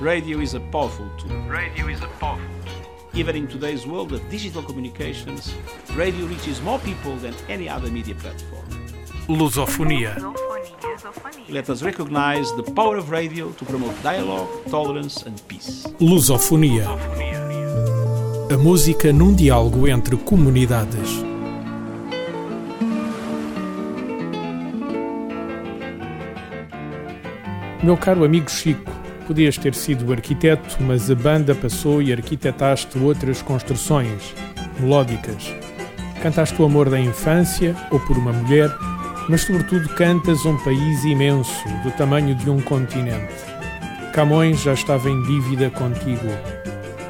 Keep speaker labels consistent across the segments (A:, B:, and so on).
A: Radio is a powerful tool. Radio is a powerful Even in today's world of digital communications, radio reaches more people than any other media platform.
B: Lusofonia.
A: Let us recognize the power of radio to promote dialogue, tolerance and peace.
B: Lusofonia. A música num diálogo entre comunidades. Meu caro amigo Chico, podias ter sido arquiteto, mas a banda passou e arquitetaste outras construções melódicas. Cantaste o amor da infância ou por uma mulher, mas sobretudo cantas um país imenso, do tamanho de um continente. Camões já estava em dívida contigo.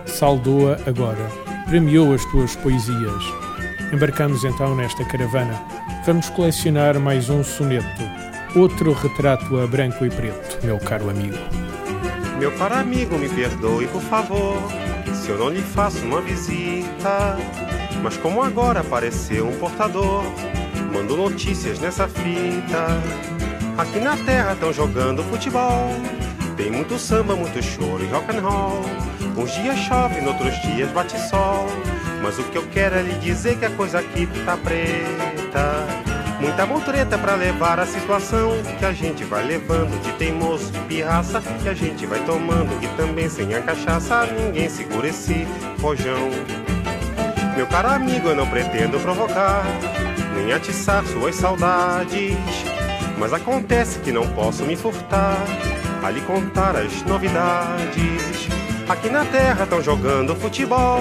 B: Saldou-a agora. Premiou as tuas poesias. Embarcamos então nesta caravana. Vamos colecionar mais um soneto. Outro retrato a branco e preto, meu caro amigo.
C: Meu caro amigo, me perdoe, por favor, se eu não lhe faço uma visita. Mas como agora apareceu um portador, mando notícias nessa fita. Aqui na terra estão jogando futebol. Tem muito samba, muito choro e rock and roll. Uns dias chove, noutros dias bate sol. Mas o que eu quero é lhe dizer que a coisa aqui tá preta. Muita mutreta pra levar a situação que a gente vai levando de teimoso, de pirraça que a gente vai tomando e também sem a cachaça ninguém segura esse rojão. Meu caro amigo, eu não pretendo provocar nem atiçar suas saudades, mas acontece que não posso me furtar a lhe contar as novidades. Aqui na terra estão jogando futebol,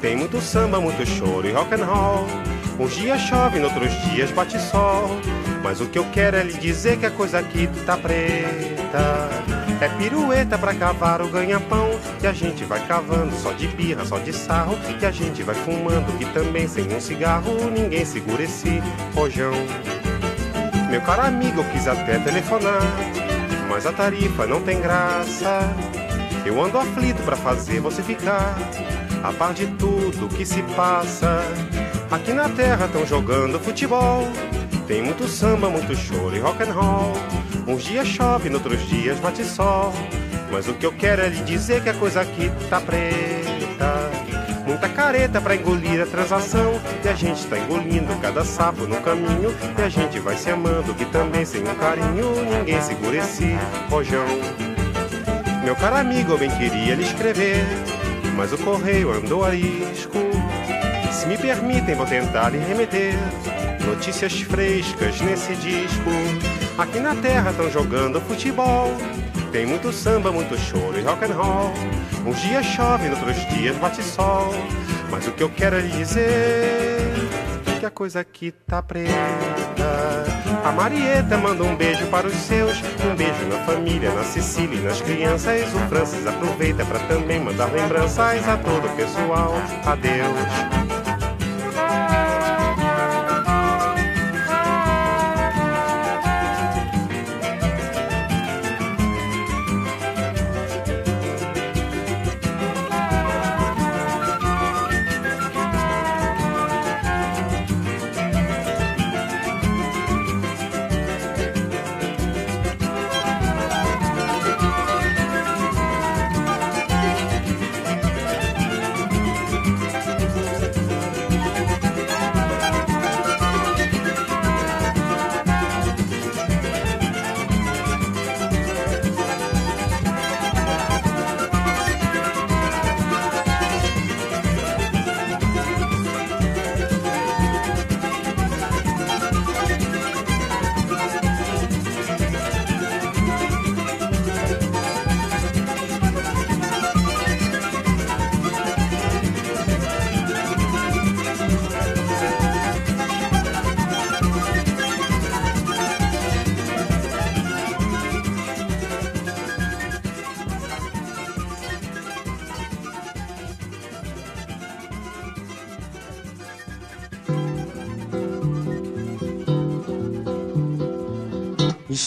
C: tem muito samba, muito choro e rock and roll. Uns dias chove, noutros dias bate sol. Mas o que eu quero é lhe dizer que a coisa aqui tá preta. É pirueta pra cavar o ganha-pão. Que a gente vai cavando só de birra, só de sarro. Que a gente vai fumando, que também sem um cigarro ninguém segura esse rojão. Meu caro amigo, eu quis até telefonar. Mas a tarifa não tem graça. Eu ando aflito pra fazer você ficar a par de tudo que se passa. Aqui na terra estão jogando futebol. Tem muito samba, muito choro e rock and roll. Uns dias chove, noutros dias bate sol. Mas o que eu quero é lhe dizer que a coisa aqui tá preta. Muita careta pra engolir a transação. E a gente tá engolindo cada sapo no caminho. E a gente vai se amando, que também sem um carinho ninguém segura esse rojão. Meu caro amigo, eu bem queria lhe escrever. Mas o correio andou a isco. Se me permitem, vou tentar lhe remeter notícias frescas nesse disco. Aqui na terra estão jogando futebol. Tem muito samba, muito choro e rock and roll. Uns dias chove, outros dias bate sol. Mas o que eu quero é dizer que a coisa aqui tá preta. A Marieta manda um beijo para os seus, um beijo na família, na Sicília e nas crianças. O Francis aproveita para também mandar lembranças a todo o pessoal. Adeus.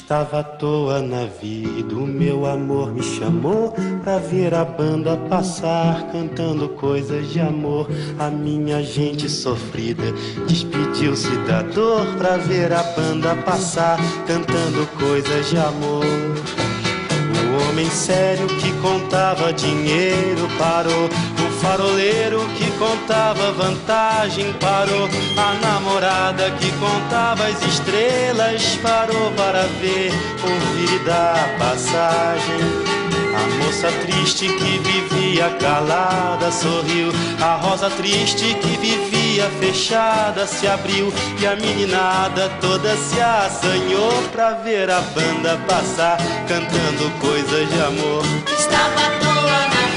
D: Estava à toa na vida, o meu amor me chamou pra ver a banda passar, cantando coisas de amor. A minha gente sofrida despediu-se da dor pra ver a banda passar, cantando coisas de amor. O homem sério que contava dinheiro parou. O faroleiro que contava vantagem parou. A namorada que contava as estrelas parou para ver, ouvir e passagem. A moça triste que vivia calada sorriu. A rosa triste que vivia fechada se abriu. E a meninada toda se assanhou pra ver a banda passar, cantando coisas de amor.
E: Estava à toa na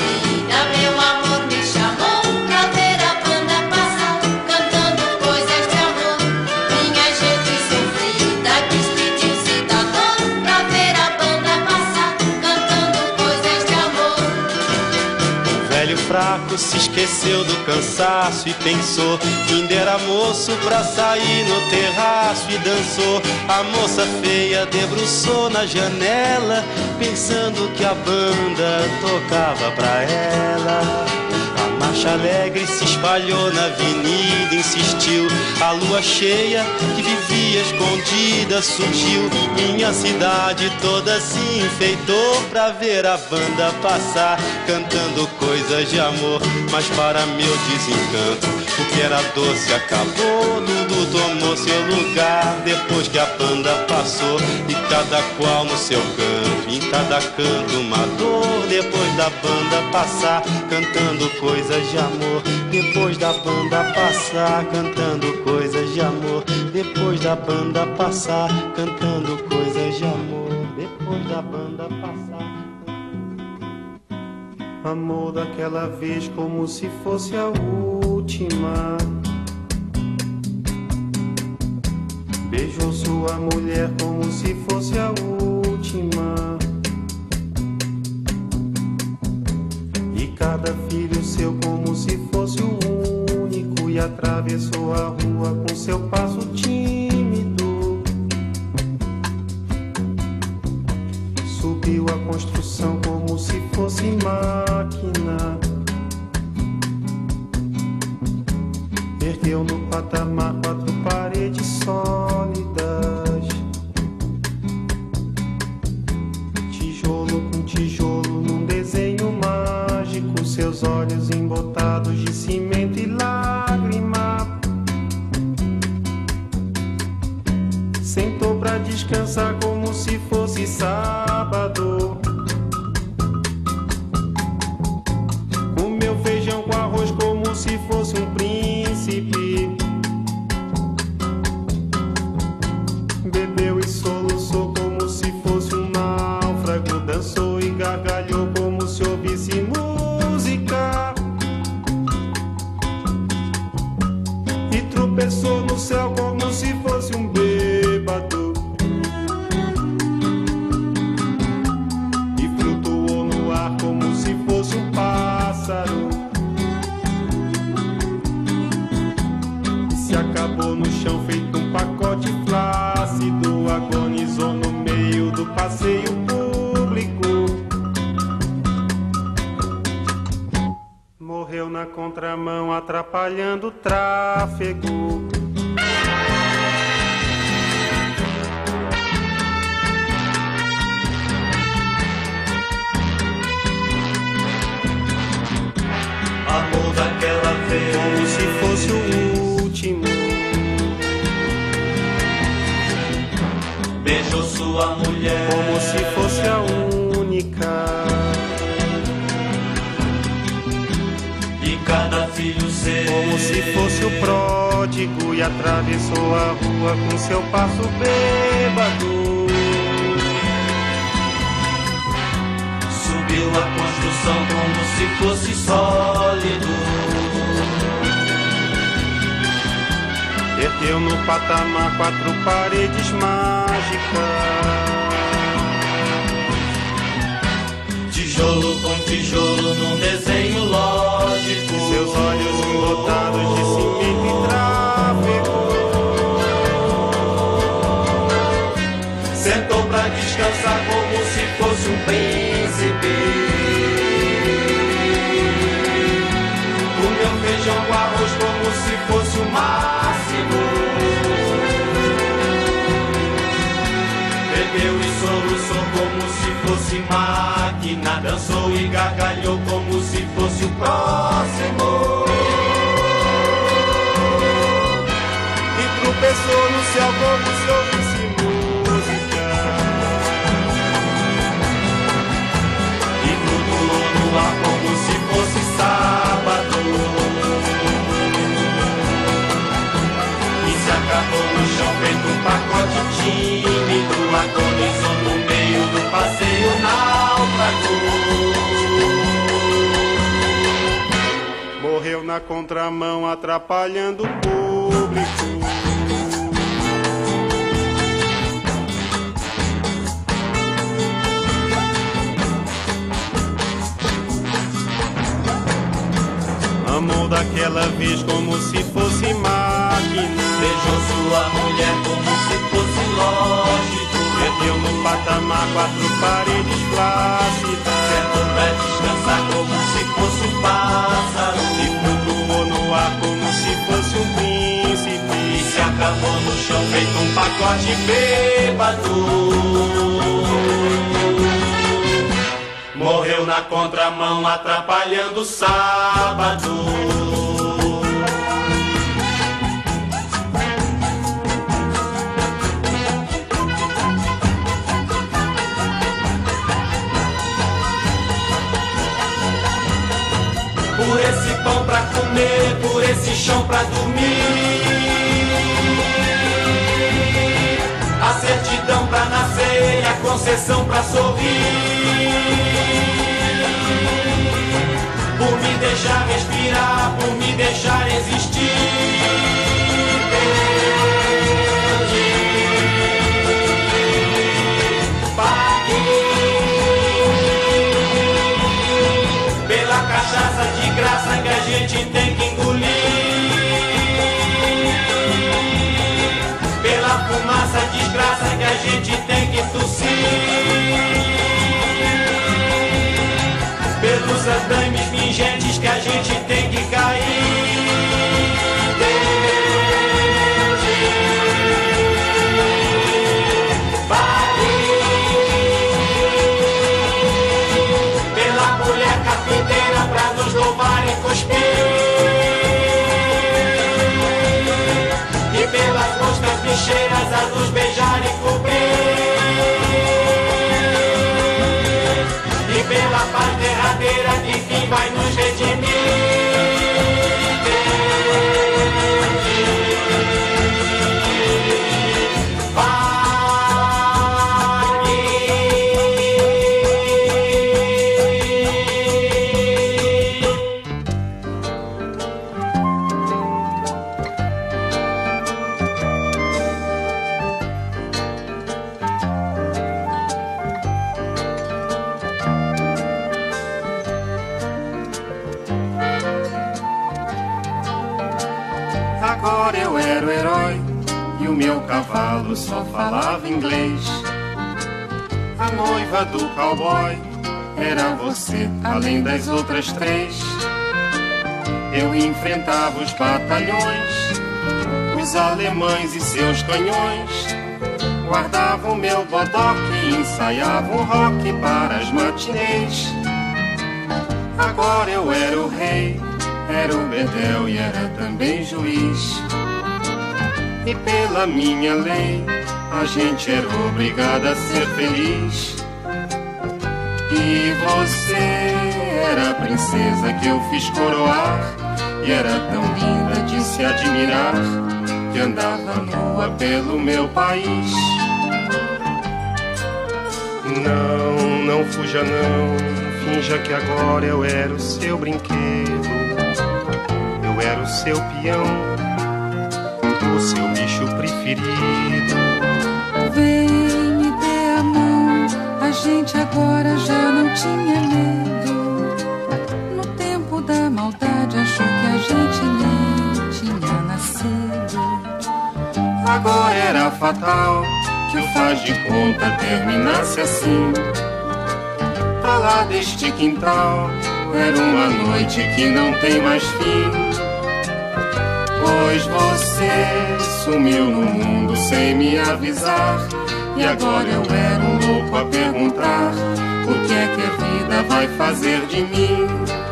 D: fraco se esqueceu do cansaço e pensou ainda era moço pra sair no terraço e dançou. A moça feia debruçou na janela, pensando que a banda tocava pra ela marcha alegre se espalhou na avenida, insistiu. A lua cheia que vivia escondida surgiu. Minha cidade toda se enfeitou pra ver a banda passar, cantando coisas de amor. Mas para meu desencanto, o que era doce acabou. Dudu tomou seu lugar depois que a banda passou. E cada qual no seu canto, em cada canto uma dor. Depois da banda passar, cantando coisas de amor. Depois da banda passar, cantando coisas de amor. Depois da banda passar, cantando coisas de amor. Depois da banda passar.
F: Amor daquela vez como se fosse a última. Beijou sua mulher como se fosse a última. cada filho seu como se fosse o único e atravessou a rua com seu passo tímido. Subiu a construção como se fosse máquina. No patamar quatro paredes sólidas. Tropeçou no céu como
C: atravessou a rua com seu passo bêbado.
G: Subiu a construção como se fosse sólido. Ergueu no patamar quatro paredes mágicas. Tijolo com tijolo num desenho lógico. Seus olhos embotados
C: de cimento e tráfego.
G: Descansar como se fosse um príncipe. Comeu feijão com arroz como se fosse o máximo. Bebeu e soluçou como se fosse máquina, dançou e gargalhou como se fosse o próximo.
C: E tropeçou no céu como se
G: contramão, atrapalhando o público.
C: Amou daquela vez como se fosse máquina.
G: Beijou sua mulher como se fosse lógico. Perdeu
C: no patamar quatro paredes flácidas.
G: Sentou pra descansar como se fosse um pássaro. Acabou no chão feito um pacote bêbado. Morreu na contramão atrapalhando o sábado. Por esse pão pra comer, por esse chão pra dormir. Concessão pra sorrir. Por me deixar respirar, por me deixar existir. Paguei pela cachaça de graça que a gente tem que engolir. Pela fumaça desgraça que a gente tossir. Pelos andames pingentes
H: o meu cavalo só falava inglês. A noiva do cowboy era você, além das outras três. Eu enfrentava os batalhões, os alemães e seus canhões. Guardava o meu bodoque e ensaiava o rock para as matinês. Agora eu era o rei, era o bedel e era também juiz. E pela minha lei, a gente era obrigada a ser feliz. E você era a princesa que eu fiz coroar. E era tão linda de se admirar, que andava nua pelo meu país.
C: Não, não fuja não, finja que agora eu era o seu brinquedo. Eu era o seu peão, o seu bicho preferido.
H: Vem, me dê a mão. A gente agora já não tinha medo. No tempo da maldade, achou que a gente nem tinha nascido. Agora era fatal que o faz de conta terminasse assim. Pra lá deste quintal era uma noite que não tem mais fim. Pois você sumiu no mundo sem me avisar. E agora eu era um louco a perguntar o que é que a vida vai fazer de mim.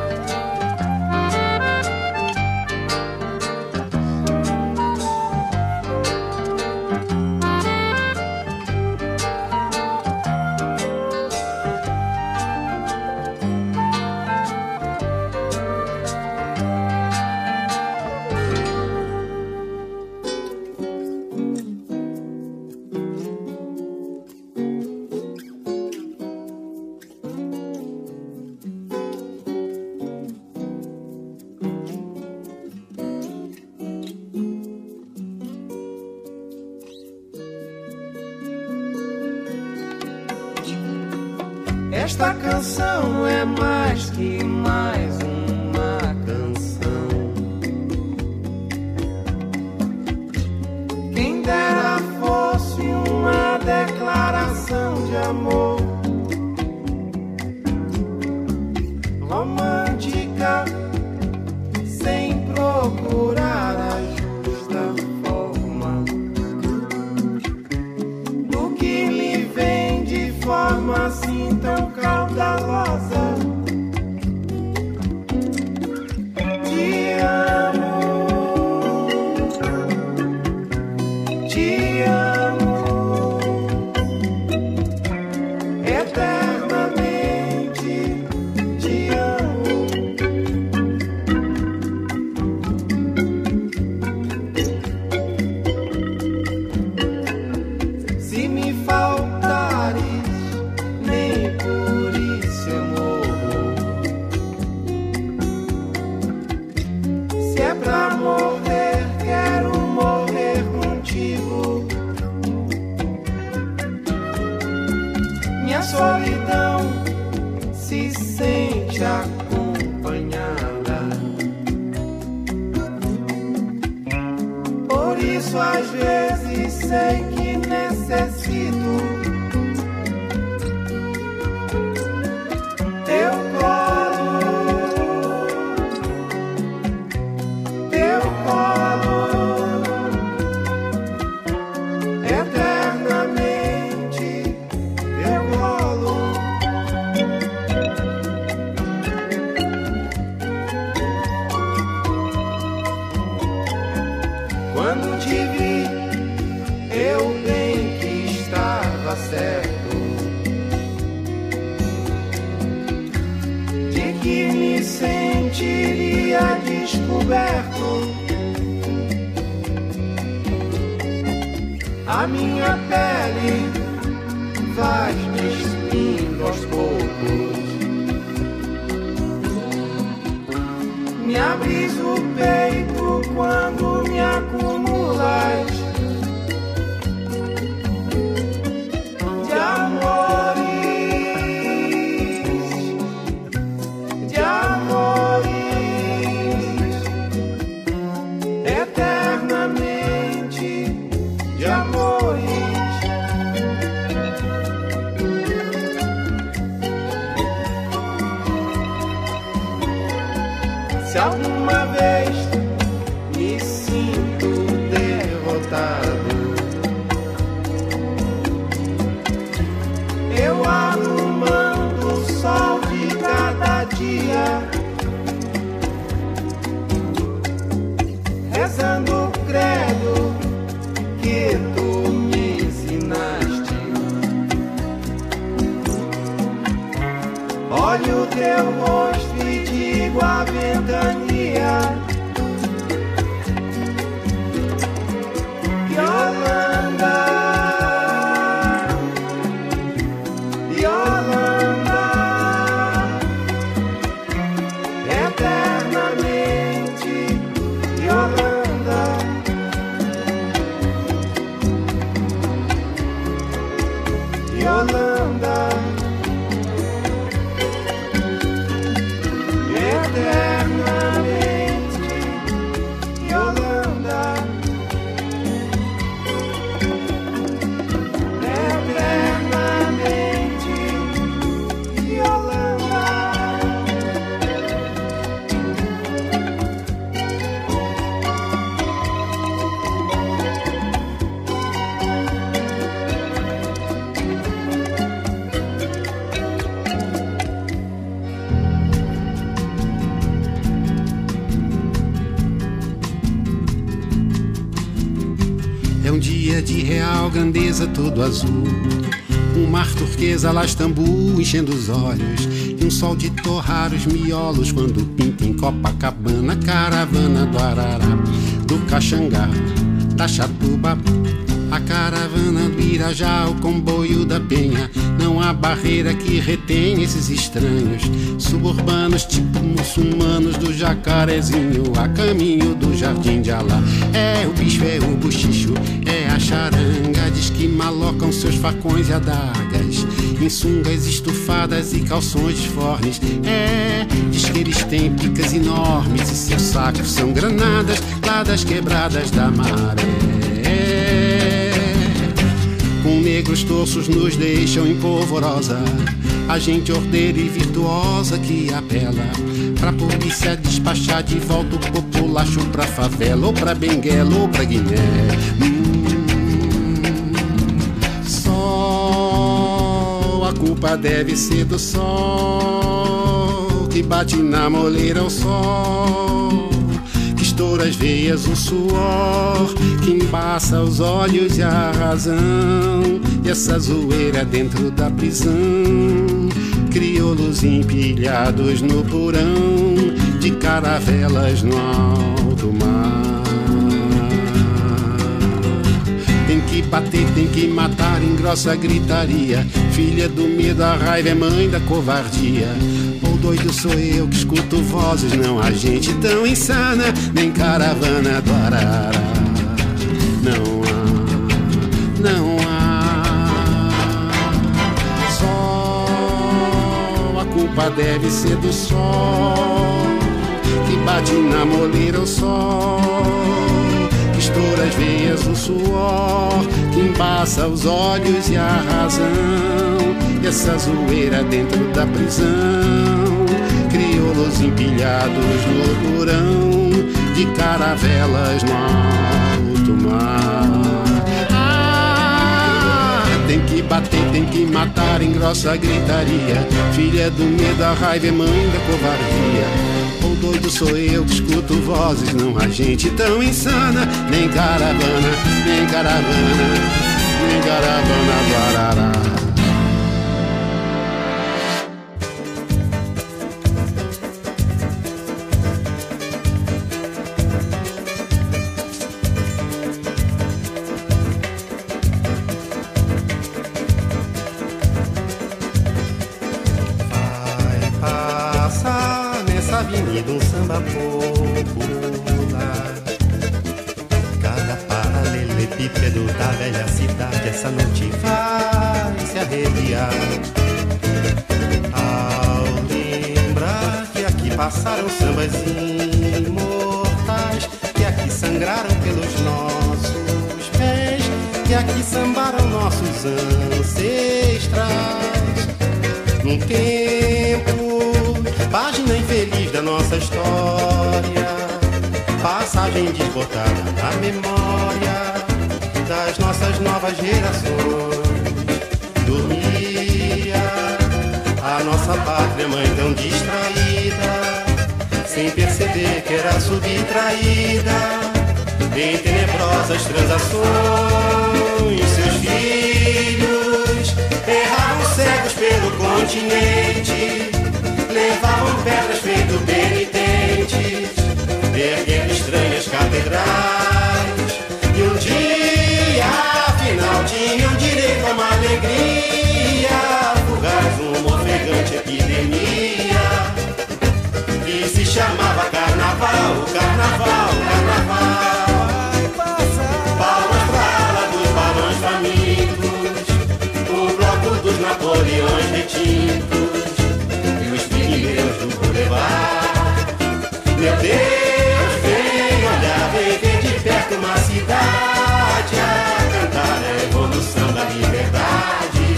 I: Mais que
J: azul. Um mar turquesa lá Istambul enchendo os olhos. E um sol de torrar os miolos quando pinta em Copacabana, caravana do Arará, do Caxangá, da Chatuba a caravana do Irajá, o comboio da Penha. Não há barreira que retém esses estranhos. Suburbanos, tipo muçulmanos do jacarezinho, a caminho do jardim de Alá. É o bicho, é o buchicho, é a charanga. Diz que malocam seus facões e adagas. Em sungas estufadas e calções fornes. É, diz que eles têm picas enormes e seus sacos são granadas lá das quebradas da maré com negros torços nos deixam em polvorosa. A gente ordeira e virtuosa que apela pra polícia despachar de volta o populacho pra favela, ou pra Benguela, ou pra Guiné. Hum, sol, a culpa deve ser do sol que bate na moleira o sol estoura as veias o suor que embaça os olhos e a razão. E essa zoeira dentro da prisão, crioulos empilhados no porão de caravelas no alto mar. Que bater, tem que matar em grossa gritaria. Filha do medo, a raiva é mãe da covardia doido sou eu que escuto vozes, não há gente tão insana, nem caravana do Arara. Não há, não há. Só a culpa deve ser do sol que bate na moleira o sol. Que estoura as veias o suor, que embaça os olhos e a razão. Essa zoeira dentro da prisão crioulos empilhados no porão de caravelas no alto mar. Ah, tem que bater, tem que matar em grossa gritaria. Filha do medo, a raiva mãe da covardia. Doido sou eu que escuto vozes, não há gente tão insana, nem caravana, nem caravana, nem caravana do
K: aqui sambaram nossos ancestrais. Num tempo, página infeliz da nossa história, passagem desbotada na memória das nossas novas gerações. Dormia a nossa pátria mãe tão distraída, sem perceber que era subtraída em tenebrosas transações. Seus filhos erravam cegos pelo continente, levavam pedras feito penitentes, erguendo estranhas catedrais. E um dia, afinal, tinham direito a uma alegria, fugaz uma ofegante epidemia, que se chamava. fugitivos e os pigmeus do boulevard. Meu Deus, vem olhar, vem ver de perto uma cidade a cantar a evolução da liberdade.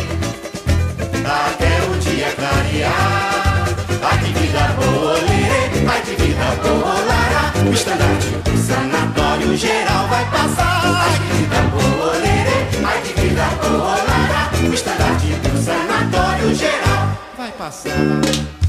K: Até o dia clarear, a divida rolê, a divida rolará. O estandarte, o sanatório geral vai passar. A divida rolê, a divida rolará. passar.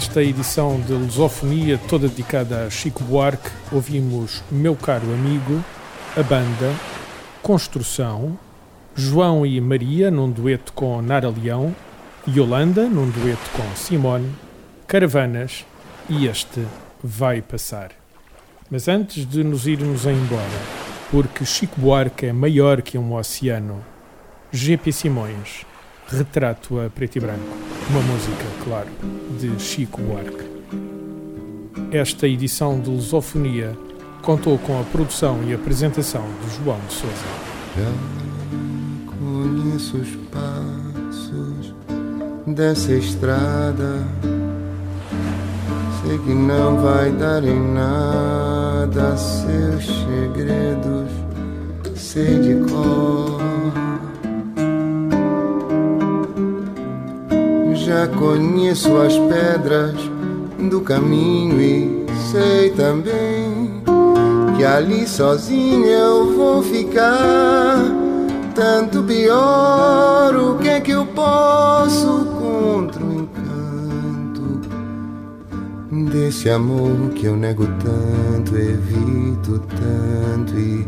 B: Nesta edição de Lusofonia, toda dedicada a Chico Buarque, ouvimos Meu Caro Amigo, a banda, Construção, João e Maria num dueto com Nara Leão, Yolanda num dueto com Simone, Caravanas e este Vai Passar. Mas antes de nos irmos embora, porque Chico Buarque é maior que um oceano, GP Simões, Retrato a preto e branco, uma música, claro, de Chico Buarque. Esta edição de Lusofonia contou com a produção e apresentação de João de Souza.
L: Já conheço os passos dessa estrada, sei que não vai dar em nada seus segredos, sei de cor. Já conheço as pedras do caminho e sei também que ali sozinho eu vou ficar. Tanto pior, o que é que eu posso contra o encanto desse amor que eu nego tanto, evito tanto e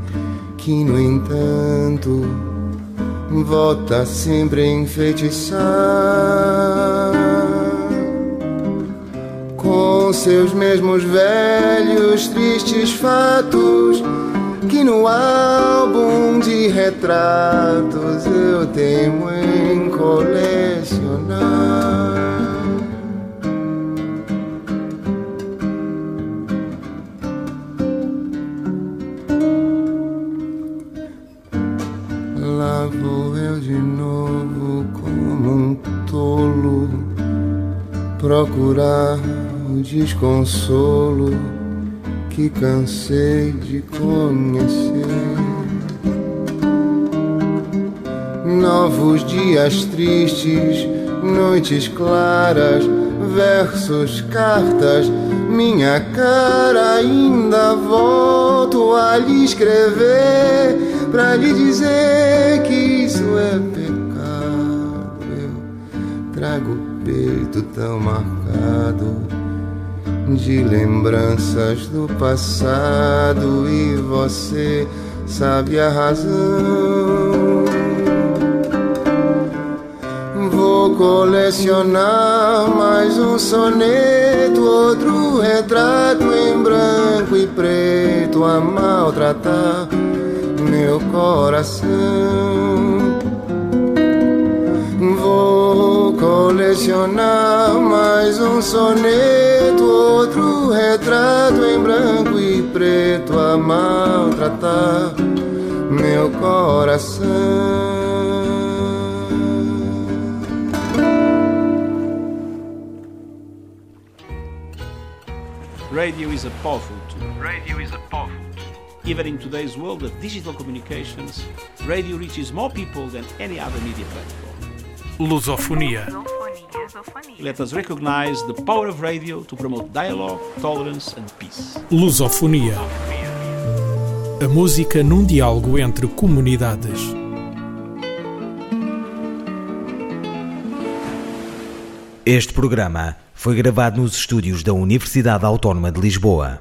L: que no entanto volta sempre enfeitiçar com seus mesmos velhos tristes fatos que no álbum de retratos eu teimo em colecionar. Procurar o desconsolo que cansei de conhecer. Novos dias tristes, noites claras, versos, cartas, minha cara ainda volto a lhe escrever pra lhe dizer que isso é pecado. Eu trago o peito tão marcado de lembranças do passado e você sabe a razão. Vou colecionar mais um soneto, outro retrato em branco e preto a maltratar meu coração. Colecionar mais um soneto, outro retrato em branco e preto a maltratar meu coração.
A: Radio is a powerful tool. Radio is a powerful tool. Even in today's world of digital communications, radio reaches more people than any other media platform.
B: Lusofonia.
A: Let us recognize the power of radio to promote dialogue, tolerance and peace.
B: Lusofonia. A música num diálogo entre comunidades.
M: Este programa foi gravado nos estúdios da Universidade Autónoma de Lisboa.